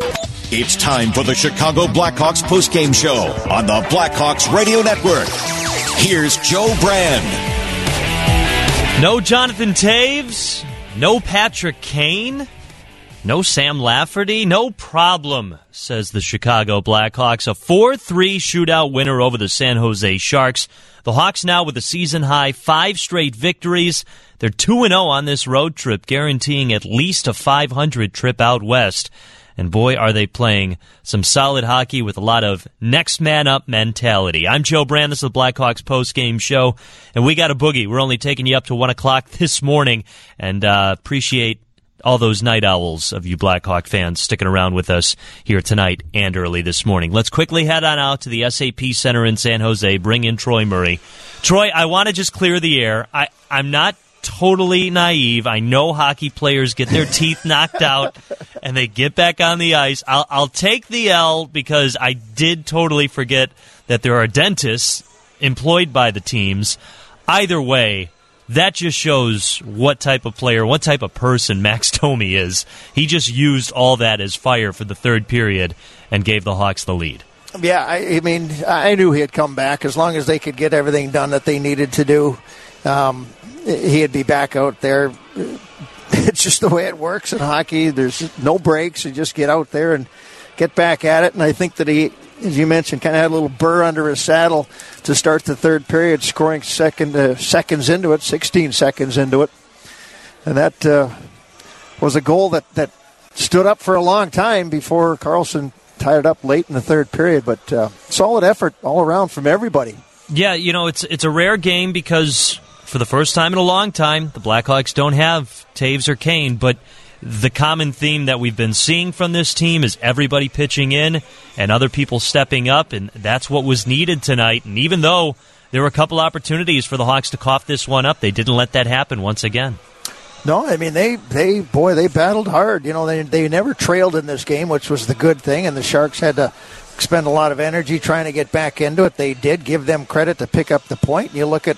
It's time for the Chicago Blackhawks postgame show on the Blackhawks Radio Network. Here's Joe Brand. No Jonathan Toews, no Patrick Kane, no Sam Lafferty, no problem, says the Chicago Blackhawks. A 4 3 shootout winner over the San Jose Sharks. The Hawks now with a season high five straight victories. They're 2 0 on this road trip, guaranteeing at least a 500 trip out west. And boy, are they playing some solid hockey with a lot of next man up mentality. I'm Joe Brand. This is the Blackhawks post game show. And we got a boogie. We're only taking you up to 1 o'clock this morning. And uh, appreciate all those night owls of you Blackhawk fans sticking around with us here tonight and early this morning. Let's quickly head on out to the SAP Center in San Jose, bring in Troy Murray. Troy, I want to just clear the air. I, I'm not totally naive. I know hockey players get their teeth knocked out and they get back on the ice. I'll, I'll take the L because I did totally forget that there are dentists employed by the teams. Either way, that just shows what type of player, what type of person Max Domi is. He just used all that as fire for the third period and gave the Hawks the lead. Yeah, I, I mean, I knew he'd come back as long as they could get everything done that they needed to do. Um, he'd be back out there. It's just the way it works in hockey. There's no breaks. You just get out there and get back at it. And I think that he, as you mentioned, kind of had a little burr under his saddle to start the third period, scoring second uh, seconds into it, 16 seconds into it, and that uh, was a goal that that stood up for a long time before Karlsson tied it up late in the third period. But uh, solid effort all around from everybody. Yeah, you know it's it's a rare game because for the first time in a long time, the Blackhawks don't have Toews or Kane, but the common theme that we've been seeing from this team is everybody pitching in and other people stepping up, and that's what was needed tonight. And even though there were a couple opportunities for the Hawks to cough this one up, they didn't let that happen once again. No, I mean they they boy they battled hard. You know they they never trailed in this game, which was the good thing, and the Sharks had to expend a lot of energy trying to get back into it. They did give them credit to pick up the point. You look at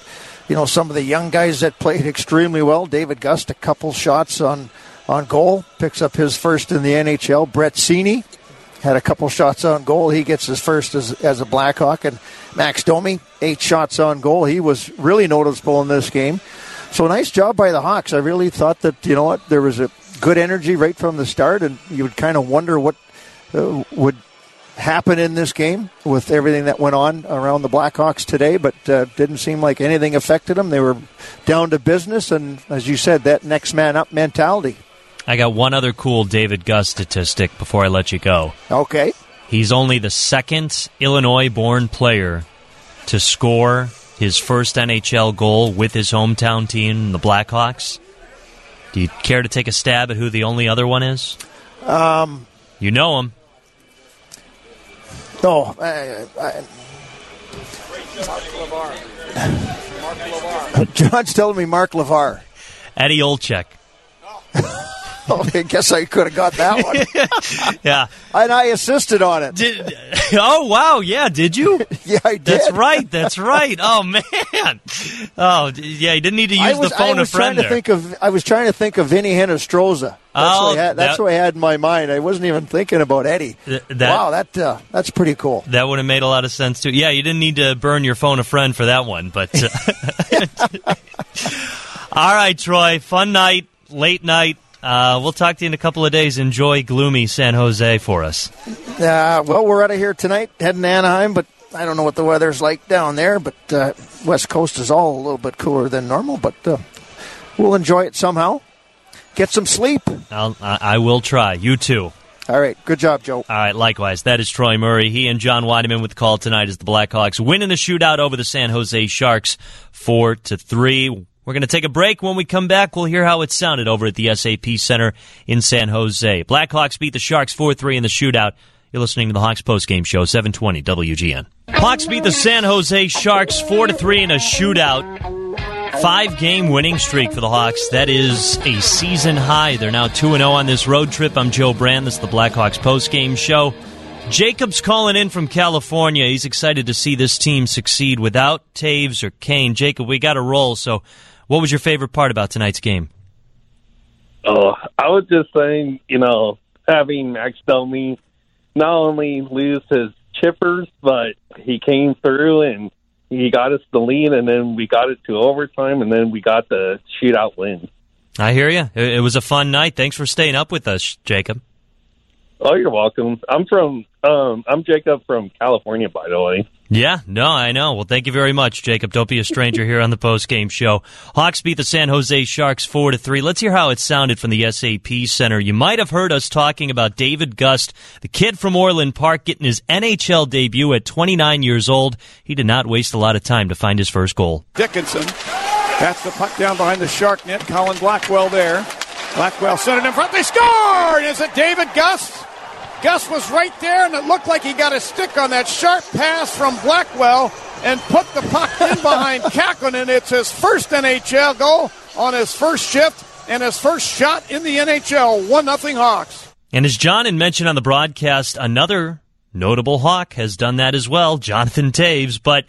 you know, some of the young guys that played extremely well. David Gust, a couple shots on, on goal, picks up his first in the NHL. Brett Seney had a couple shots on goal. He gets his first as, as a Blackhawk. And Max Domi, eight shots on goal. He was really noticeable in this game. So nice job by the Hawks. I really thought that, you know what, there was a good energy right from the start, and you would kind of wonder what uh, would happen in this game with everything that went on around the Blackhawks today, but uh, didn't seem like anything affected them. They were down to business, and as you said, that next man up mentality. I got one other cool David Gust statistic before I let you go. Okay. He's only the second Illinois born player to score his first NHL goal with his hometown team, the Blackhawks. Do you care to take a stab at who the only other one is? Um, you know him. No, I, I, John's telling me Mark LaVarre. Eddie Olczyk. oh, I guess I could have got that one. yeah. And I assisted on it. Did, oh, wow. Yeah, did you? yeah, I did. That's right. That's right. Oh, man. Oh, yeah, you didn't need to use was, the phone I was a friend trying to think of. I was trying to think of Vinny Hinostroza. That's, oh, what, I had, that's that, what I had in my mind. I wasn't even thinking about Eddie. Th- that, wow, that uh, that's pretty cool. That would have made a lot of sense too. Yeah, you didn't need to burn your phone a friend for that one, but. Uh, all right, Troy. Fun night, late night. Uh, we'll talk to you in a couple of days. Enjoy gloomy San Jose for us. Uh, well, we're out of here tonight, heading to Anaheim, but I don't know what the weather's like down there. But uh, West Coast is all a little bit cooler than normal, but uh, we'll enjoy it somehow. Get some sleep. I'll, I will try. You too. All right. Good job, Joe. All right. Likewise. That is Troy Murray. He and John Wiedeman with the call tonight as the Blackhawks win in the shootout over the San Jose Sharks, four to three. We're going to take a break. When we come back, we'll hear how it sounded over at the SAP Center in San Jose. Blackhawks beat the Sharks 4 3 in the shootout. You're listening to the Hawks Post Game Show, 720 WGN. Hawks beat the San Jose Sharks 4 3 in a shootout. Five game winning streak for the Hawks. That is a season high. They're now 2 0 on this road trip. I'm Joe Brand. This is the Blackhawks post game show. Jacob's calling in from California. He's excited to see this team succeed without Toews or Kane. Jacob, we got to roll. So, what was your favorite part about tonight's game? Oh, I was just saying, you know, having Max Domi not only lose his chippers, but he came through and he got us the lead, and then we got it to overtime, and then we got the shootout win. I hear you. It was a fun night. Thanks for staying up with us, Jacob. Oh, you're welcome. I'm from um, I'm Jacob from California, by the way. Yeah, no, I know. Well, thank you very much, Jacob. Don't be a stranger here on the post game show. Hawks beat the San Jose Sharks four to three. Let's hear how it sounded from the SAP Center. You might have heard us talking about David Gust, the kid from Orland Park, getting his NHL debut at 29 years old. He did not waste a lot of time to find his first goal. Dickinson, that's the puck down behind the Shark net. Colin Blackwell there. Blackwell sent it in front. They scored. Is it David Gust? Gus was right there, and it looked like he got a stick on that sharp pass from Blackwell and put the puck in behind Kahkonen. It's his first NHL goal on his first shift and his first shot in the NHL. 1 0 Hawks. And as John had mentioned on the broadcast, another notable Hawk has done that as well, Jonathan Toews. But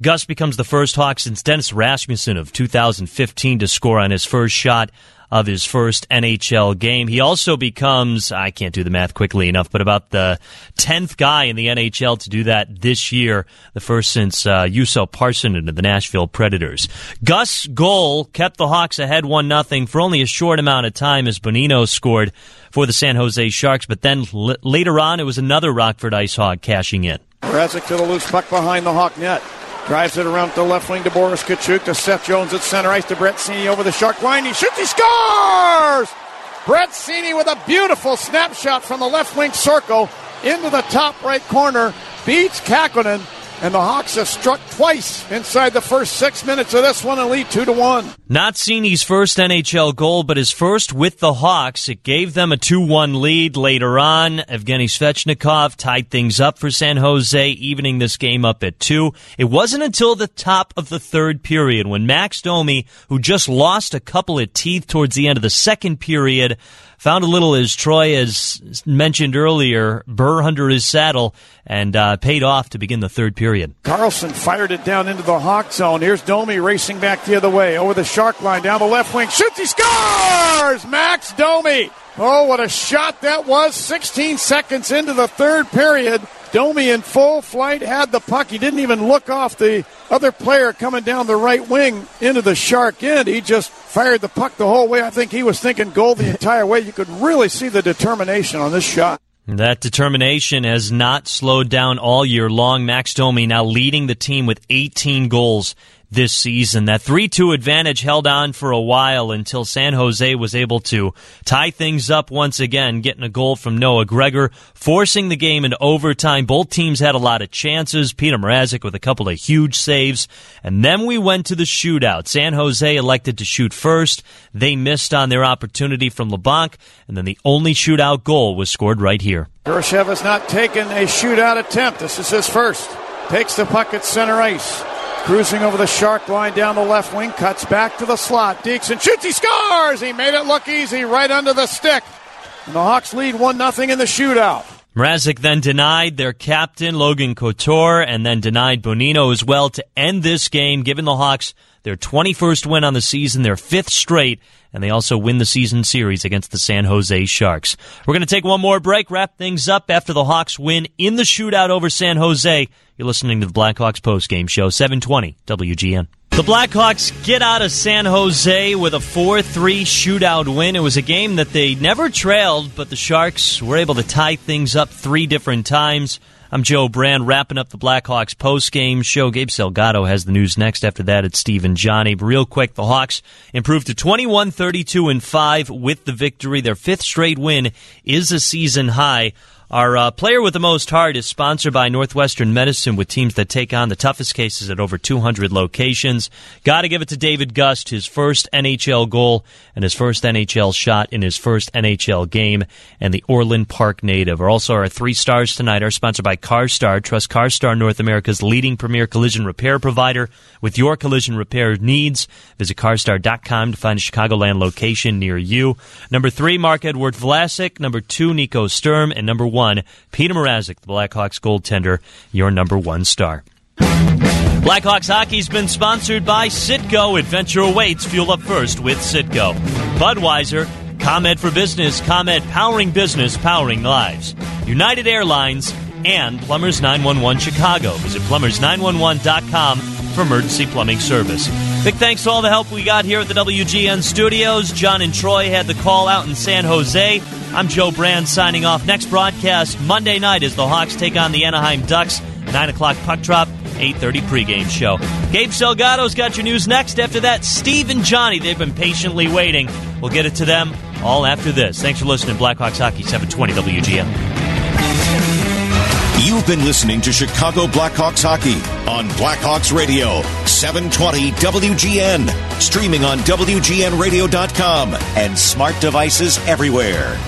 Gus becomes the first Hawk since Dennis Rasmussen of 2015 to score on his first shot of his first NHL game. He also becomes, I can't do the math quickly enough, but about the 10th guy in the NHL to do that this year, the first since uh, Juuso Parssinen of the Nashville Predators. Gus' goal kept the Hawks ahead 1 0 for only a short amount of time as Bonino scored for the San Jose Sharks, but then l- later on it was another Rockford Ice Hog cashing in. Mrazek to the loose puck behind the Hawk net. Drives it around the left wing to Boris Katchouk to Seth Jones at center ice to Brett Seney over the shark line. He shoots, he scores! Brett Seney with a beautiful snapshot from the left wing circle into the top right corner. Beats Kahkonen and the Hawks have struck twice inside the first six minutes of this one and lead two to one. Not Seney's first NHL goal, but his first with the Hawks. It gave them a 2-1 lead later on. Evgeny Svechnikov tied things up for San Jose, evening this game up at two. It wasn't until the top of the third period when Max Domi, who just lost a couple of teeth towards the end of the second period, found a little, as Troy has mentioned earlier, burr under his saddle and uh, paid off to begin the third period. Karlsson fired it down into the Hawk zone. Here's Domi racing back the other way over the shark line down the left wing. Shoots, he scores! Max Domi. Oh, what a shot that was. 16 seconds into the third period. Domi in full flight had the puck. He didn't even look off the other player coming down the right wing into the shark end. He just fired the puck the whole way. I think he was thinking goal the entire way. You could really see the determination on this shot. That determination has not slowed down all year long. Max Domi now leading the team with 18 goals this season. That 3-2 advantage held on for a while until San Jose was able to tie things up once again, getting a goal from Noah Gregor, forcing the game into overtime. Both teams had a lot of chances. Peter Mrazek with a couple of huge saves. And then we went to the shootout. San Jose elected to shoot first. They missed on their opportunity from LeBlanc. And then the only shootout goal was scored right here. Kurashev has not taken a shootout attempt. This is his first. Takes the puck at center ice. Cruising over the shark line down the left wing, cuts back to the slot. Deeks and shoots, he scores! He made it look easy right under the stick. And the Hawks lead 1 0 in the shootout. Mrazek then denied their captain, Logan Couture, and then denied Bonino as well to end this game, giving the Hawks their 21st win on the season, their fifth straight, and they also win the season series against the San Jose Sharks. We're going to take one more break, wrap things up after the Hawks win in the shootout over San Jose. You're listening to the Blackhawks postgame show, 720 WGN. The Blackhawks get out of San Jose with a 4 3 shootout win. It was a game that they never trailed, but the Sharks were able to tie things up three different times. I'm Joe Brand, wrapping up the Blackhawks post-game show. Gabe Salgado has the news next. After that, it's Steve and Johnny. But real quick, the Hawks improved to 21, 32, and 5 with the victory. Their fifth straight win is a season high. Our uh, player with the most heart is sponsored by Northwestern Medicine with teams that take on the toughest cases at over 200 locations. Got to give it to David Gust, his first NHL goal and his first NHL shot in his first NHL game, and the Orland Park native. Are also our three stars tonight are sponsored by CarStar. Trust CarStar, North America's leading premier collision repair provider with your collision repair needs. Visit carstar.com to find a Chicagoland location near you. Number three, Marc-Edouard Vlasic. Number two, Nico Sturm. And number one, one, Peter Mrazek, the Blackhawks goaltender, your number one star. Blackhawks hockey's been sponsored by Citgo. Adventure awaits. Fuel up first with Citgo. Budweiser ComEd for Business, ComEd powering business, powering lives. United Airlines, and Plumbers 911 Chicago. Visit plumbers911.com for emergency plumbing service. Big thanks to all the help we got here at the WGN studios. John and Troy had the call out in San Jose. I'm Joe Brand signing off. Next broadcast Monday night as the Hawks take on the Anaheim Ducks. 9 o'clock puck drop, 8.30 pregame show. Gabe Salgado's got your news next. After that, Steve and Johnny, they've been patiently waiting. We'll get it to them all after this. Thanks for listening. Blackhawks Hockey, 720 WGN. You've been listening to Chicago Blackhawks Hockey on Blackhawks Radio, 720 WGN. Streaming on WGNradio.com and smart devices everywhere.